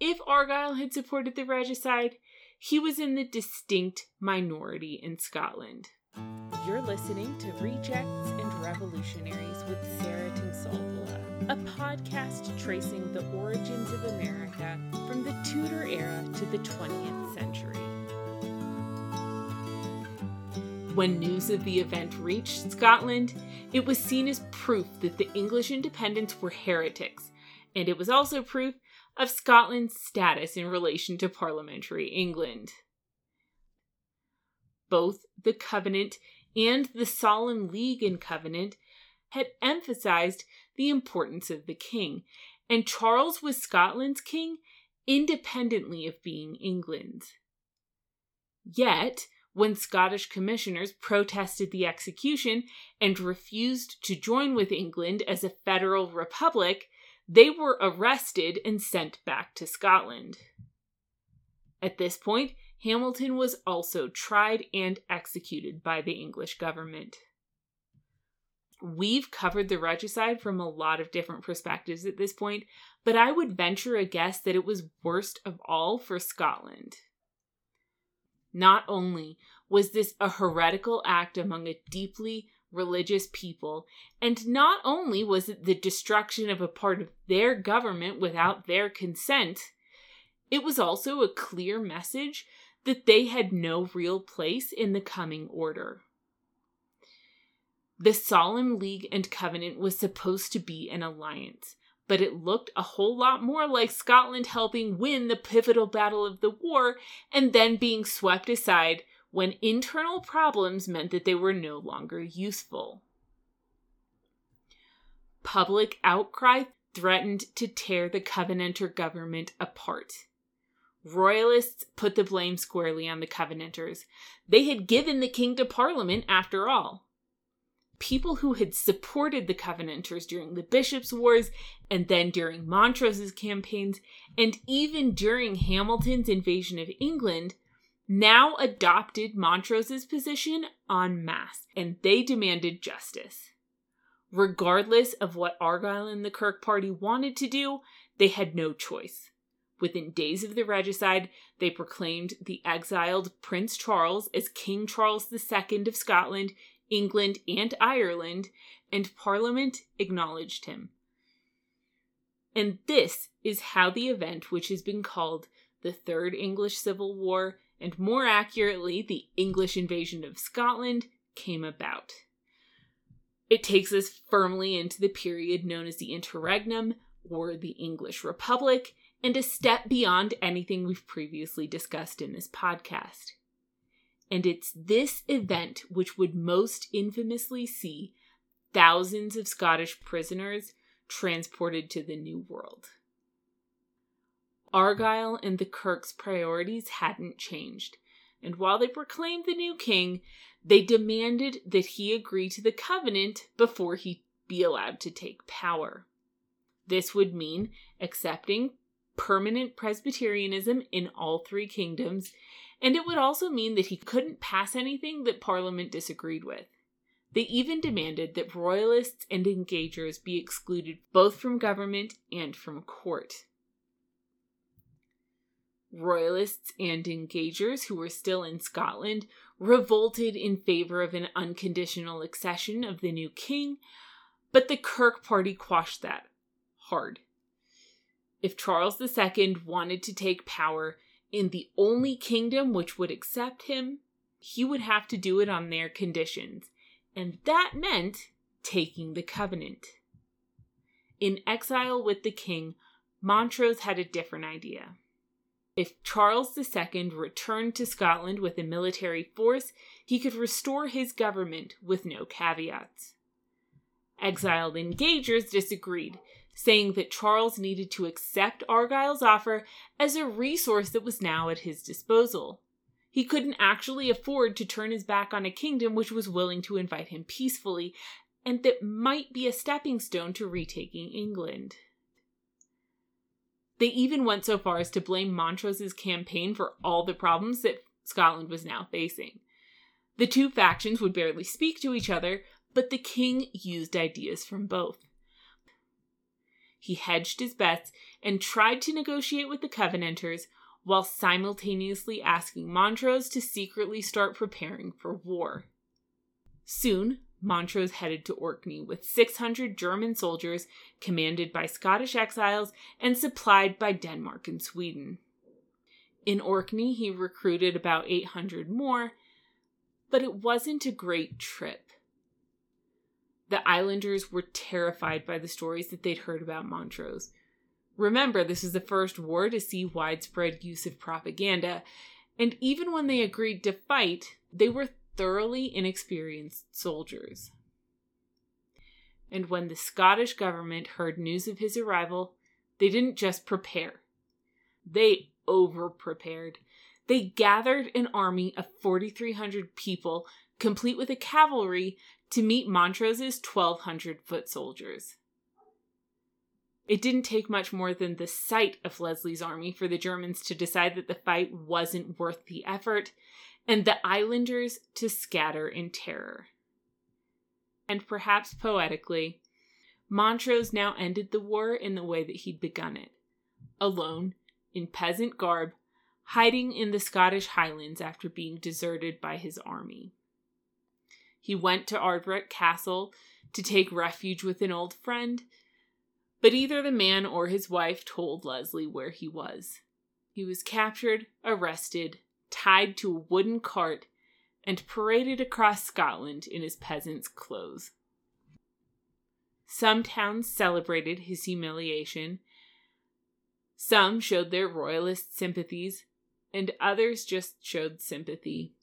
if Argyle had supported the regicide, he was in the distinct minority in Scotland. You're listening to Rejects and Revolutionaries with Sarah Tinsolvola, a podcast tracing the origins of America from the Tudor era to the 20th century. When news of the event reached Scotland, it was seen as proof that the English independents were heretics, and it was also proof of Scotland's status in relation to parliamentary England. Both the Covenant and the Solemn League and Covenant had emphasized the importance of the king, and Charles was Scotland's king independently of being England's. Yet, when Scottish commissioners protested the execution and refused to join with England as a federal republic, they were arrested and sent back to Scotland. At this point, Hamilton was also tried and executed by the English government. We've covered the regicide from a lot of different perspectives at this point, but I would venture a guess that it was worst of all for Scotland. Not only was this a heretical act among a deeply religious people, and not only was it the destruction of a part of their government without their consent, it was also a clear message that they had no real place in the coming order. The Solemn League and Covenant was supposed to be an alliance, but it looked a whole lot more like Scotland helping win the pivotal battle of the war and then being swept aside when internal problems meant that they were no longer useful. Public outcry threatened to tear the Covenanter government apart. Royalists put the blame squarely on the Covenanters. They had given the king to Parliament after all people who had supported the Covenanters during the Bishops' Wars and then during Montrose's campaigns and even during Hamilton's invasion of England now adopted Montrose's position en masse and they demanded justice. Regardless of what Argyll and the Kirk Party wanted to do, they had no choice. Within days of the regicide, they proclaimed the exiled Prince Charles as King Charles II of Scotland England, and Ireland, and Parliament acknowledged him. And this is how the event, which has been called the Third English Civil War, and more accurately, the English invasion of Scotland, came about. It takes us firmly into the period known as the Interregnum, or the English Republic, and a step beyond anything we've previously discussed in this podcast and it's this event which would most infamously see thousands of Scottish prisoners transported to the New World. Argyll and the Kirk's priorities hadn't changed, and while they proclaimed the new king, they demanded that he agree to the covenant before he be allowed to take power. This would mean accepting permanent Presbyterianism in all three kingdoms and it would also mean that he couldn't pass anything that Parliament disagreed with. They even demanded that royalists and engagers be excluded both from government and from court. Royalists and engagers who were still in Scotland revolted in favor of an unconditional accession of the new king, but the Kirk party quashed that hard. If Charles II wanted to take power, in the only kingdom which would accept him, he would have to do it on their conditions, and that meant taking the covenant. In exile with the king, Montrose had a different idea. If Charles II returned to Scotland with a military force, he could restore his government with no caveats. Exiled engagers disagreed, saying that Charles needed to accept Argyll's offer as a resource that was now at his disposal. He couldn't actually afford to turn his back on a kingdom which was willing to invite him peacefully, and that might be a stepping stone to retaking England. They even went so far as to blame Montrose's campaign for all the problems that Scotland was now facing. The two factions would barely speak to each other, but the king used ideas from both. he hedged his bets and tried to negotiate with the Covenanters while simultaneously asking Montrose to secretly start preparing for war. Soon, Montrose headed to Orkney with 600 German soldiers commanded by Scottish exiles and supplied by Denmark and Sweden. In Orkney, he recruited about 800 more, but it wasn't a great trip. The islanders were terrified by the stories that they'd heard about Montrose. Remember, this is the first war to see widespread use of propaganda, and even when they agreed to fight, they were thoroughly inexperienced soldiers. And when the Scottish government heard news of his arrival, they didn't just prepare, they over prepared. They gathered an army of 4,300 people, complete with a cavalry, to meet Montrose's 1,200 foot soldiers. It didn't take much more than the sight of Leslie's army for the Germans to decide that the fight wasn't worth the effort, and the islanders to scatter in terror. And perhaps poetically, Montrose now ended the war in the way that he'd begun it alone in peasant garb, hiding in the Scottish Highlands after being deserted by his army. He went to Ardvreck Castle to take refuge with an old friend, but either the man or his wife told Leslie where he was. He was captured, arrested, tied to a wooden cart, and paraded across Scotland in his peasant's clothes. Some towns celebrated his humiliation, some showed their royalist sympathies, and others just showed sympathy.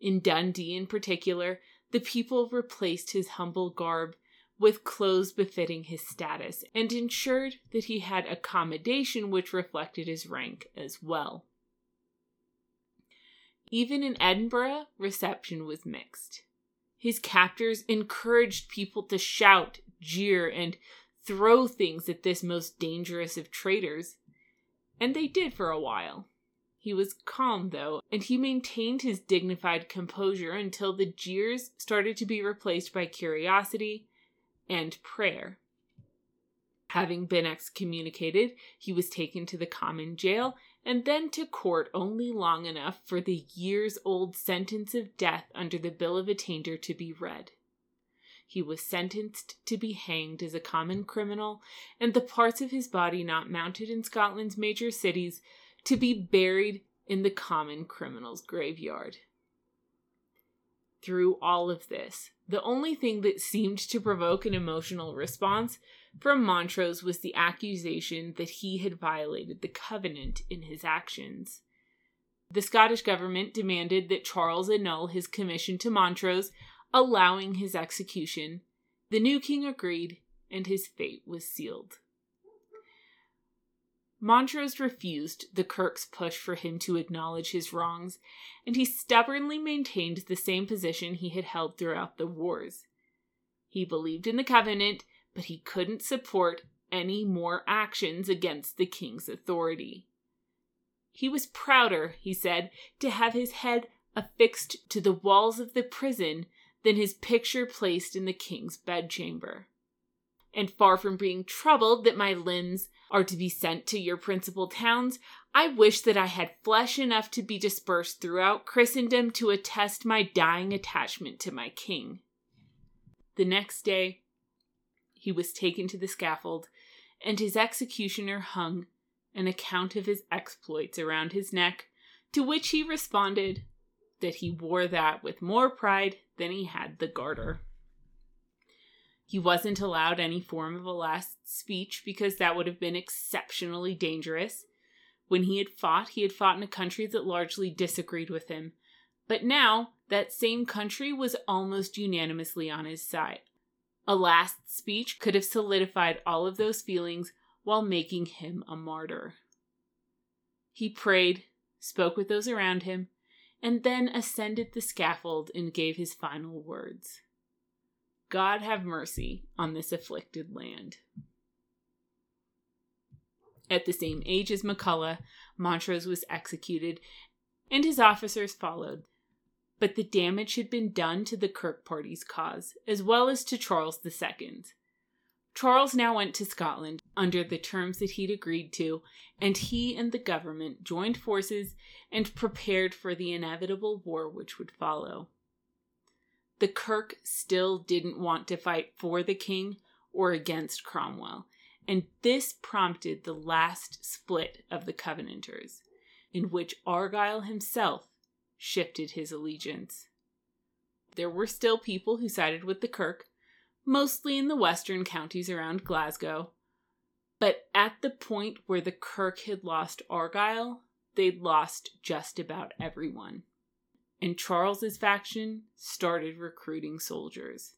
In Dundee, in particular, the people replaced his humble garb with clothes befitting his status and ensured that he had accommodation which reflected his rank as well. Even in Edinburgh, reception was mixed. His captors encouraged people to shout, jeer, and throw things at this most dangerous of traitors. And they did for a while. He was calm, though, and he maintained his dignified composure until the jeers started to be replaced by curiosity and prayer. Having been excommunicated, he was taken to the common jail and then to court only long enough for the years old sentence of death under the Bill of Attainder to be read he was sentenced to be hanged as a common criminal, and the parts of his body not mounted in Scotland's major cities to be buried in the common criminal's graveyard. Through all of this, the only thing that seemed to provoke an emotional response from Montrose was the accusation that he had violated the covenant in his actions. The Scottish government demanded that Charles annul his commission to Montrose allowing his execution. The new king agreed, and his fate was sealed. Montrose refused the Kirk's push for him to acknowledge his wrongs, and he stubbornly maintained the same position he had held throughout the wars. He believed in the Covenant, but he couldn't support any more actions against the king's authority. He was prouder, he said, to have his head affixed to the walls of the prison than his picture placed in the king's bedchamber. And far from being troubled that my limbs are to be sent to your principal towns, I wish that I had flesh enough to be dispersed throughout Christendom to attest my dying attachment to my king. The next day, he was taken to the scaffold, and his executioner hung an account of his exploits around his neck, to which he responded that he wore that with more pride than he had the garter. He wasn't allowed any form of a last speech because that would have been exceptionally dangerous. When he had fought, he had fought in a country that largely disagreed with him. But now, that same country was almost unanimously on his side. A last speech could have solidified all of those feelings while making him a martyr. He prayed, spoke with those around him, and then ascended the scaffold and gave his final words God have mercy on this afflicted land. At the same age as McCulloch, Montrose was executed, and his officers followed. But the damage had been done to the Kirk party's cause, as well as to Charles II. Charles now went to Scotland under the terms that he'd agreed to, and he and the government joined forces and prepared for the inevitable war which would follow. The Kirk still didn't want to fight for the king or against Cromwell, and this prompted the last split of the Covenanters, in which Argyle himself shifted his allegiance. There were still people who sided with the Kirk, mostly in the western counties around Glasgow. But at the point where the Kirk had lost Argyle, they'd lost just about everyone. And Charles's faction started recruiting soldiers.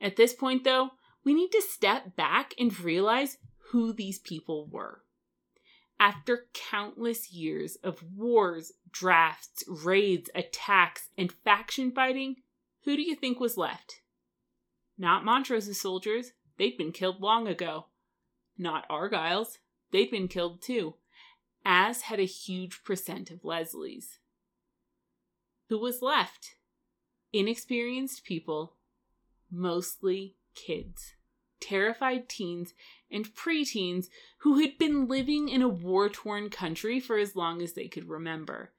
At this point, though, we need to step back and realize who these people were. After countless years of wars, drafts, raids, attacks, and faction fighting, who do you think was left? Not Montrose's soldiers, they'd been killed long ago. Not Argyle's, they'd been killed too, as had a huge percent of Leslie's. Who was left? Inexperienced people, mostly kids, terrified teens and preteens who had been living in a war torn country for as long as they could remember,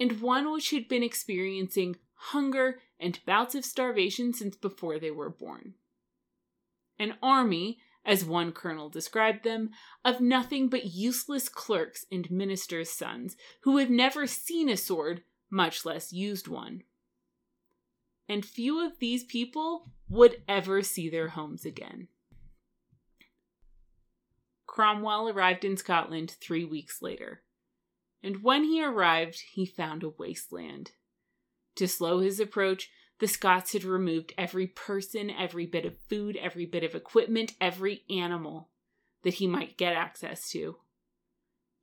and one which had been experiencing hunger, and bouts of starvation since before they were born. An army, as one colonel described them, of nothing but useless clerks and ministers' sons who had never seen a sword, much less used one. And few of these people would ever see their homes again. Cromwell arrived in Scotland three weeks later, and when he arrived, he found a wasteland. To slow his approach, the Scots had removed every person, every bit of food, every bit of equipment, every animal that he might get access to.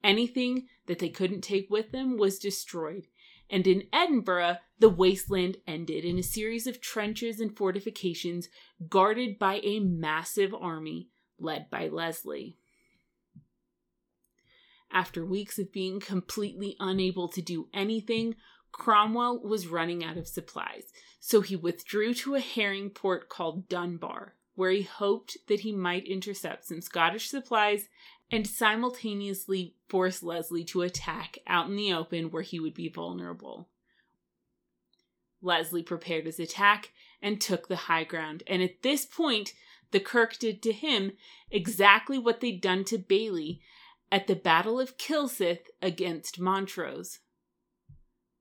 Anything that they couldn't take with them was destroyed, and in Edinburgh, the wasteland ended in a series of trenches and fortifications guarded by a massive army led by Leslie. After weeks of being completely unable to do anything, Cromwell was running out of supplies, so he withdrew to a herring port called Dunbar, where he hoped that he might intercept some Scottish supplies and simultaneously force Leslie to attack out in the open where he would be vulnerable. Leslie prepared his attack and took the high ground, and at this point, the Kirk did to him exactly what they'd done to Baillie at the Battle of Kilsyth against Montrose.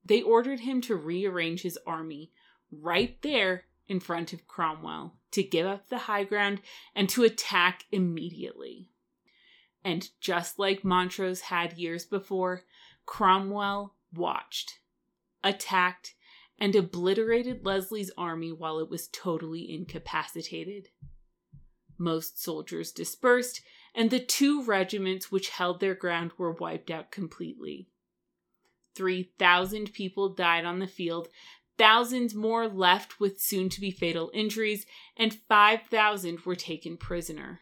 They ordered him to rearrange his army right there in front of Cromwell, to give up the high ground and to attack immediately. And just like Montrose had years before, Cromwell watched, attacked, and obliterated Leslie's army while it was totally incapacitated. Most soldiers dispersed, and the two regiments which held their ground were wiped out completely. 3,000 people died on the field, thousands more left with soon to be fatal injuries, and 5,000 were taken prisoner.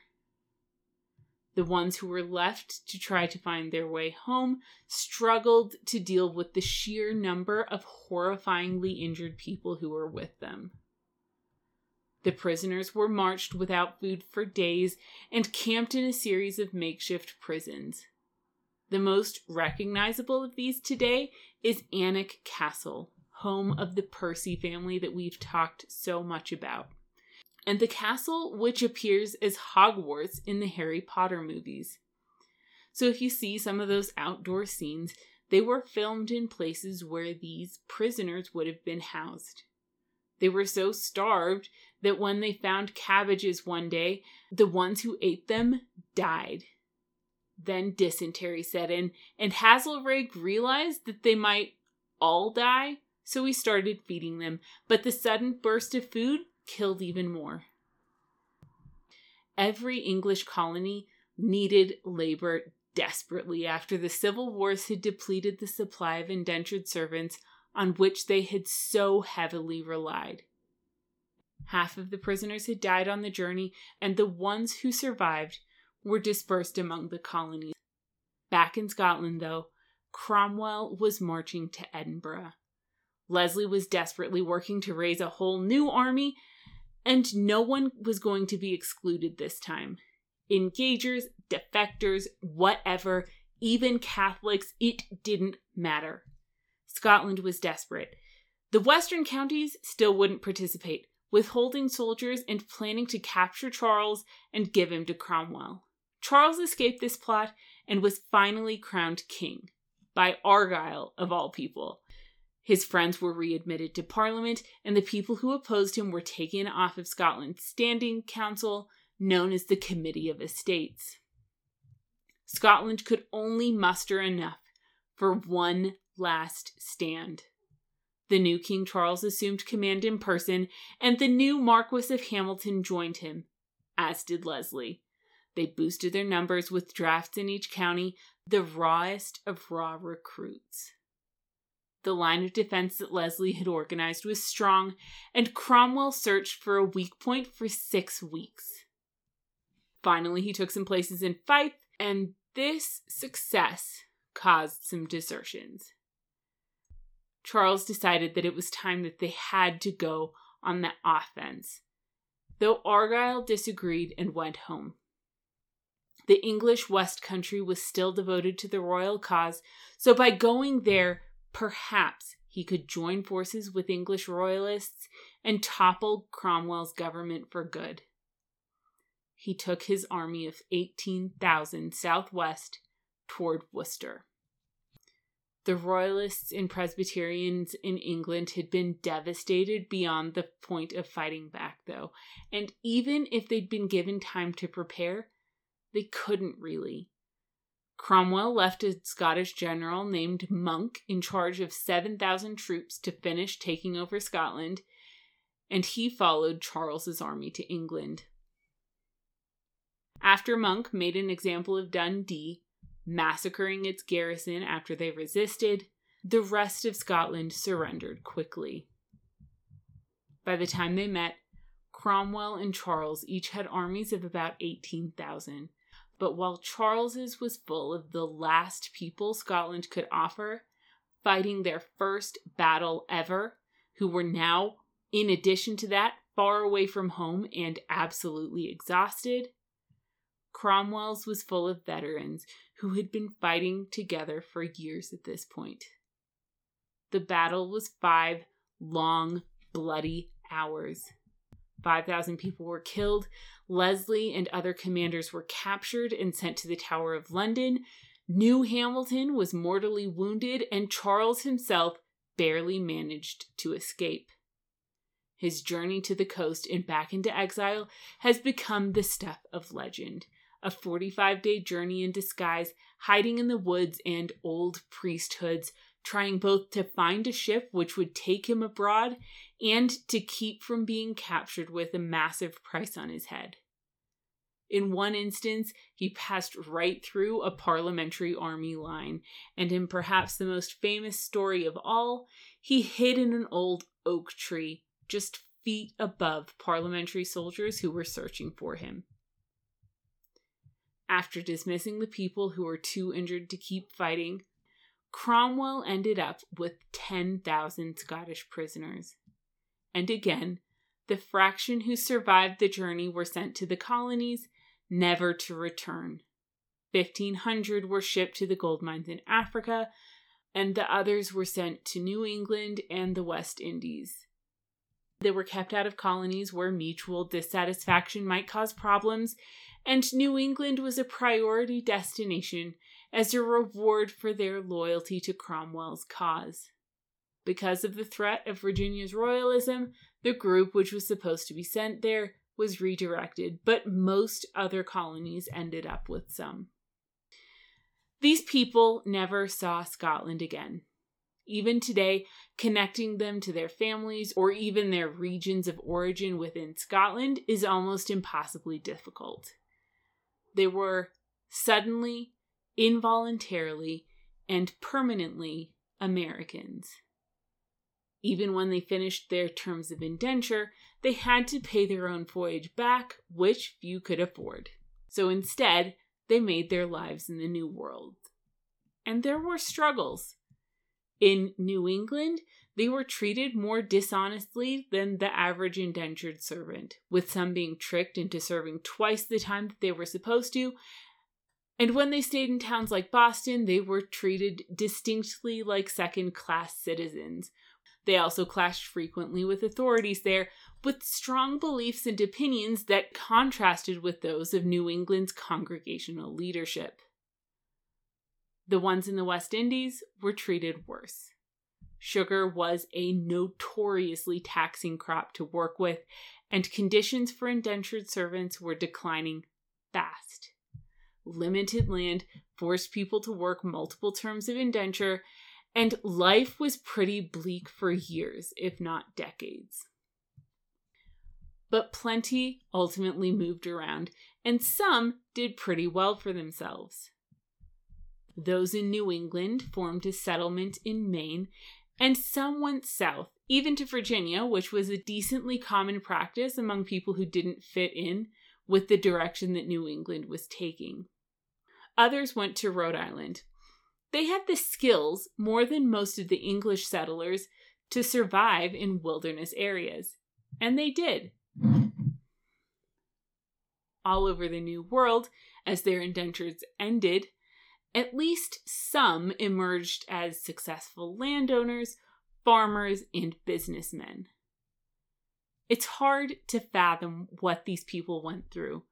The ones who were left to try to find their way home struggled to deal with the sheer number of horrifyingly injured people who were with them. The prisoners were marched without food for days and camped in a series of makeshift prisons. The most recognizable of these today is Alnwick Castle, home of the Percy family that we've talked so much about. And the castle which appears as Hogwarts in the Harry Potter movies. So if you see some of those outdoor scenes, they were filmed in places where these prisoners would have been housed. They were so starved that when they found cabbages one day, the ones who ate them died. Then dysentery set in, and Hazelrig realized that they might all die, so he started feeding them, but the sudden burst of food killed even more. Every English colony needed labor desperately after the civil wars had depleted the supply of indentured servants on which they had so heavily relied. Half of the prisoners had died on the journey, and the ones who survived were dispersed among the colonies. Back in Scotland, though, Cromwell was marching to Edinburgh. Leslie was desperately working to raise a whole new army, And no one was going to be excluded this time. Engagers, defectors, whatever, even Catholics, it didn't matter. Scotland was desperate. The western counties still wouldn't participate, withholding soldiers and planning to capture Charles and give him to Cromwell. Charles escaped this plot and was finally crowned king by Argyle, of all people. His friends were readmitted to Parliament, and the people who opposed him were taken off of Scotland's standing council, known as the Committee of Estates. Scotland could only muster enough for one last stand. The new King Charles assumed command in person, and the new Marquis of Hamilton joined him, as did Leslie. They boosted their numbers with drafts in each county, the rawest of raw recruits. The line of defense that Leslie had organized was strong, and Cromwell searched for a weak point for six weeks. Finally, he took some places in Fife, and this success caused some desertions. Charles decided that it was time that they had to go on the offense, though Argyle disagreed and went home. The English West Country was still devoted to the royal cause, so by going there, perhaps he could join forces with English royalists and topple Cromwell's government for good. He took his army of 18,000 southwest toward Worcester. The Royalists and Presbyterians in England had been devastated beyond the point of fighting back, though, and even if they'd been given time to prepare, they couldn't really. Cromwell left a Scottish general named Monk in charge of 7,000 troops to finish taking over Scotland, and he followed Charles's army to England. After Monk made an example of Dundee, massacring its garrison after they resisted, the rest of Scotland surrendered quickly. By the time they met, Cromwell and Charles each had armies of about 18,000, but while Charles's was full of the last people Scotland could offer, fighting their first battle ever, who were now, in addition to that, far away from home and absolutely exhausted, Cromwell's was full of veterans who had been fighting together for years at this point. The battle was five long, bloody hours. 5,000 people were killed. Leslie and other commanders were captured and sent to the Tower of London. New Hamilton was mortally wounded, and Charles himself barely managed to escape. His journey to the coast and back into exile has become the stuff of legend. A 45 day journey in disguise, hiding in the woods and old priest holes, trying both to find a ship which would take him abroad and to keep from being captured with a massive price on his head. In one instance, he passed right through a parliamentary army line, and in perhaps the most famous story of all, he hid in an old oak tree just feet above parliamentary soldiers who were searching for him. After dismissing the people who were too injured to keep fighting, Cromwell ended up with 10,000 Scottish prisoners. And again, the fraction who survived the journey were sent to the colonies, never to return. 1,500 were shipped to the gold mines in Africa, and the others were sent to New England and the West Indies. They were kept out of colonies where mutual dissatisfaction might cause problems, and New England was a priority destination as a reward for their loyalty to Cromwell's cause. Because of the threat of Virginia's royalism, the group which was supposed to be sent there was redirected, but most other colonies ended up with some. These people never saw Scotland again. Even today, connecting them to their families or even their regions of origin within Scotland is almost impossibly difficult. They were suddenly involuntarily, and permanently Americans. Even when they finished their terms of indenture, they had to pay their own voyage back, which few could afford. So instead, they made their lives in the New World. And there were struggles. In New England, they were treated more dishonestly than the average indentured servant, with some being tricked into serving twice the time that they were supposed to. And when they stayed in towns like Boston, they were treated distinctly like second class citizens. They also clashed frequently with authorities there, with strong beliefs and opinions that contrasted with those of New England's congregational leadership. The ones in the West Indies were treated worse. Sugar was a notoriously taxing crop to work with, and conditions for indentured servants were declining. Limited land forced people to work multiple terms of indenture, and life was pretty bleak for years, if not decades. But plenty ultimately moved around, and some did pretty well for themselves. Those in New England formed a settlement in Maine and some went south, even to Virginia, which was a decently common practice among people who didn't fit in with the direction that New England was taking. Others went to Rhode Island. They had the skills, more than most of the English settlers, to survive in wilderness areas. And they did. All over the New World, as their indentures ended, at least some emerged as successful landowners, farmers, and businessmen. It's hard to fathom what these people went through.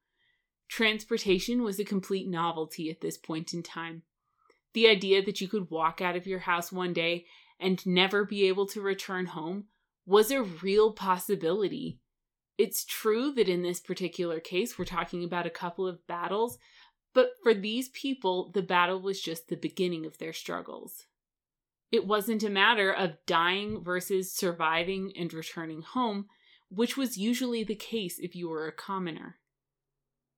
Transportation was a complete novelty at this point in time. The idea that you could walk out of your house one day and never be able to return home was a real possibility. It's true that in this particular case, we're talking about a couple of battles but for these people, the battle was just the beginning of their struggles. It wasn't a matter of dying versus surviving and returning home, which was usually the case if you were a commoner.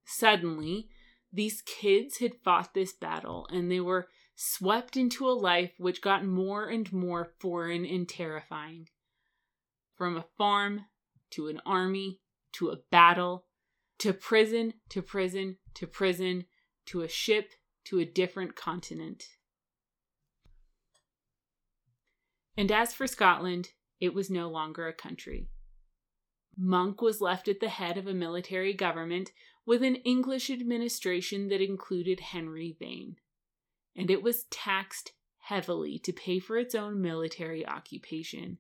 Suddenly, these kids had fought this battle and they were swept into a life which got more and more foreign and terrifying. From a farm to an army to a battle to prison to prison to prison to a ship to a different continent. And as for Scotland, it was no longer a country. Monk was left at the head of a military government with an English administration that included Henry Vane, and it was taxed heavily to pay for its own military occupation.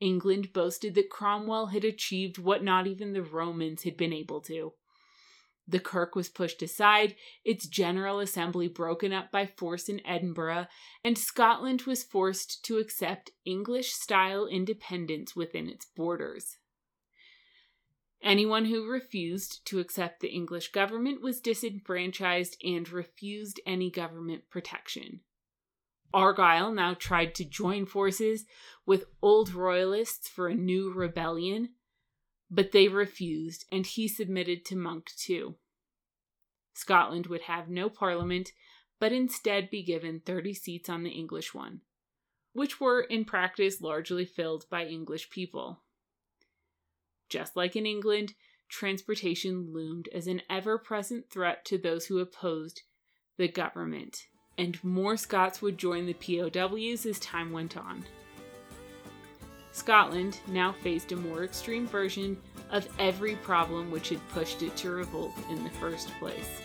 England boasted that Cromwell had achieved what not even the Romans had been able to the Kirk was pushed aside, its General Assembly broken up by force in Edinburgh, and Scotland was forced to accept English style independence within its borders. Anyone who refused to accept the English government was disenfranchised and refused any government protection. Argyll now tried to join forces with old royalists for a new rebellion, but they refused, and he submitted to Monk too. Scotland would have no parliament, but instead be given 30 seats on the English one, which were in practice largely filled by English people. Just like in England, transportation loomed as an ever present threat to those who opposed the government, and more Scots would join the POWs as time went on. Scotland now faced a more extreme version of every problem which had pushed it to revolt in the first place.